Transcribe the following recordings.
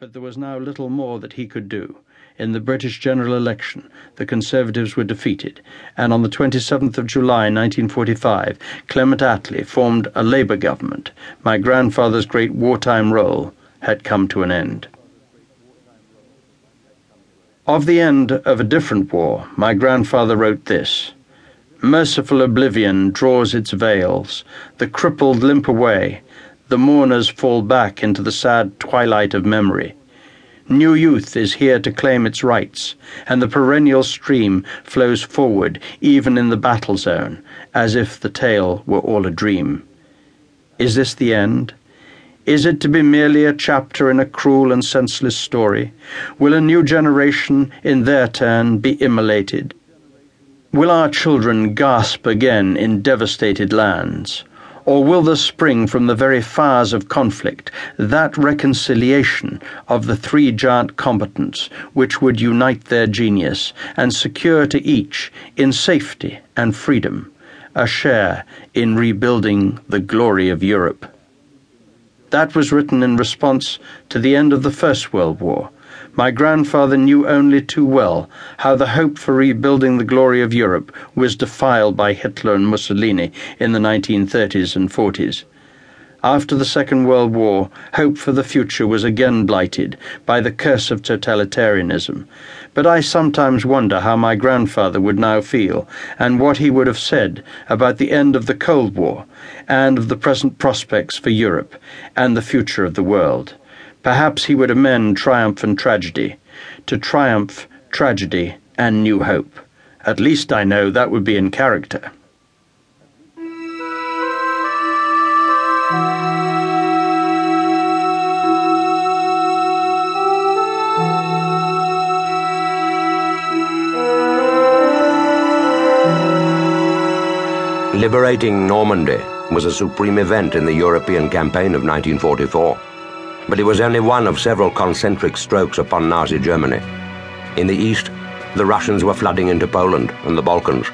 But there was now little more that he could do. In the British general election, the Conservatives were defeated, and on the 27th of July 1945, Clement Attlee formed a Labour government. My grandfather's great wartime role had come to an end. Of the end of a different war, my grandfather wrote this Merciful oblivion draws its veils, the crippled limp away, the mourners fall back into the sad twilight of memory. New youth is here to claim its rights, and the perennial stream flows forward even in the battle zone, as if the tale were all a dream. Is this the end? Is it to be merely a chapter in a cruel and senseless story? Will a new generation, in their turn, be immolated? Will our children gasp again in devastated lands? Or will there spring from the very fires of conflict that reconciliation of the three giant combatants which would unite their genius and secure to each, in safety and freedom, a share in rebuilding the glory of Europe? That was written in response to the end of the First World War my grandfather knew only too well how the hope for rebuilding the glory of Europe was defiled by Hitler and Mussolini in the 1930s and 40s. After the Second World War, hope for the future was again blighted by the curse of totalitarianism. But I sometimes wonder how my grandfather would now feel, and what he would have said about the end of the Cold War, and of the present prospects for Europe, and the future of the world. Perhaps he would amend triumph and tragedy to triumph, tragedy, and new hope. At least I know that would be in character. Liberating Normandy was a supreme event in the European campaign of 1944 but it was only one of several concentric strokes upon Nazi Germany. In the east, the Russians were flooding into Poland and the Balkans,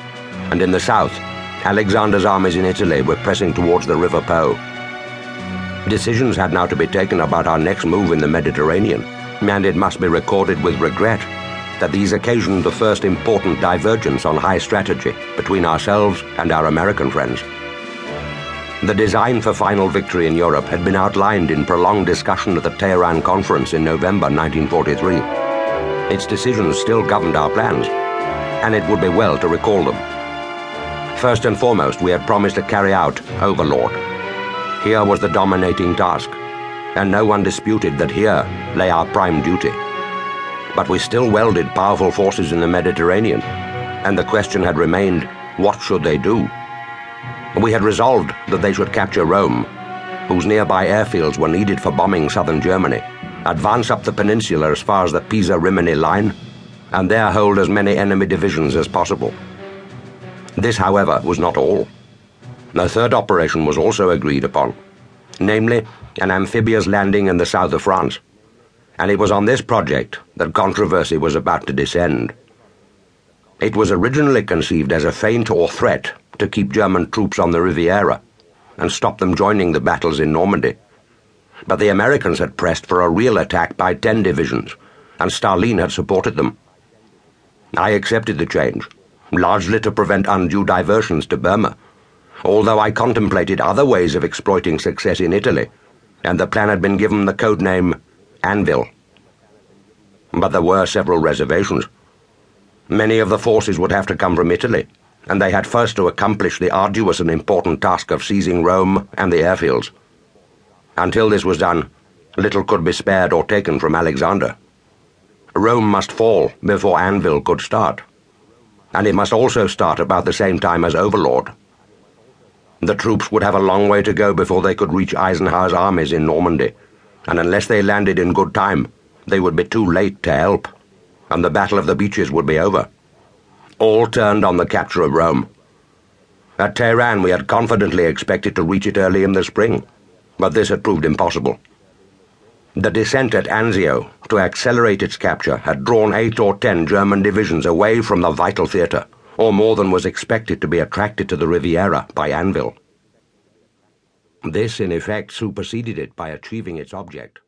and in the south, Alexander's armies in Italy were pressing towards the River Po. Decisions had now to be taken about our next move in the Mediterranean, and it must be recorded with regret that these occasioned the first important divergence on high strategy between ourselves and our American friends. The design for final victory in Europe had been outlined in prolonged discussion at the Tehran Conference in November 1943. Its decisions still governed our plans, and it would be well to recall them. First and foremost, we had promised to carry out Overlord. Here was the dominating task, and no one disputed that here lay our prime duty. But we still welded powerful forces in the Mediterranean, and the question had remained what should they do? We had resolved that they should capture Rome, whose nearby airfields were needed for bombing southern Germany, advance up the peninsula as far as the Pisa Rimini line, and there hold as many enemy divisions as possible. This, however, was not all. A third operation was also agreed upon, namely, an amphibious landing in the south of France. And it was on this project that controversy was about to descend. It was originally conceived as a feint or threat to keep German troops on the Riviera and stop them joining the battles in Normandy. But the Americans had pressed for a real attack by 10 divisions, and Stalin had supported them. I accepted the change, largely to prevent undue diversions to Burma, although I contemplated other ways of exploiting success in Italy, and the plan had been given the code name Anvil. But there were several reservations. Many of the forces would have to come from Italy and they had first to accomplish the arduous and important task of seizing Rome and the airfields. Until this was done, little could be spared or taken from Alexander. Rome must fall before Anvil could start, and it must also start about the same time as Overlord. The troops would have a long way to go before they could reach Eisenhower's armies in Normandy, and unless they landed in good time, they would be too late to help, and the Battle of the Beaches would be over all turned on the capture of Rome. At Tehran, we had confidently expected to reach it early in the spring, but this had proved impossible. The descent at Anzio to accelerate its capture had drawn eight or ten German divisions away from the vital theatre, or more than was expected to be attracted to the Riviera by Anvil. This, in effect, superseded it by achieving its object.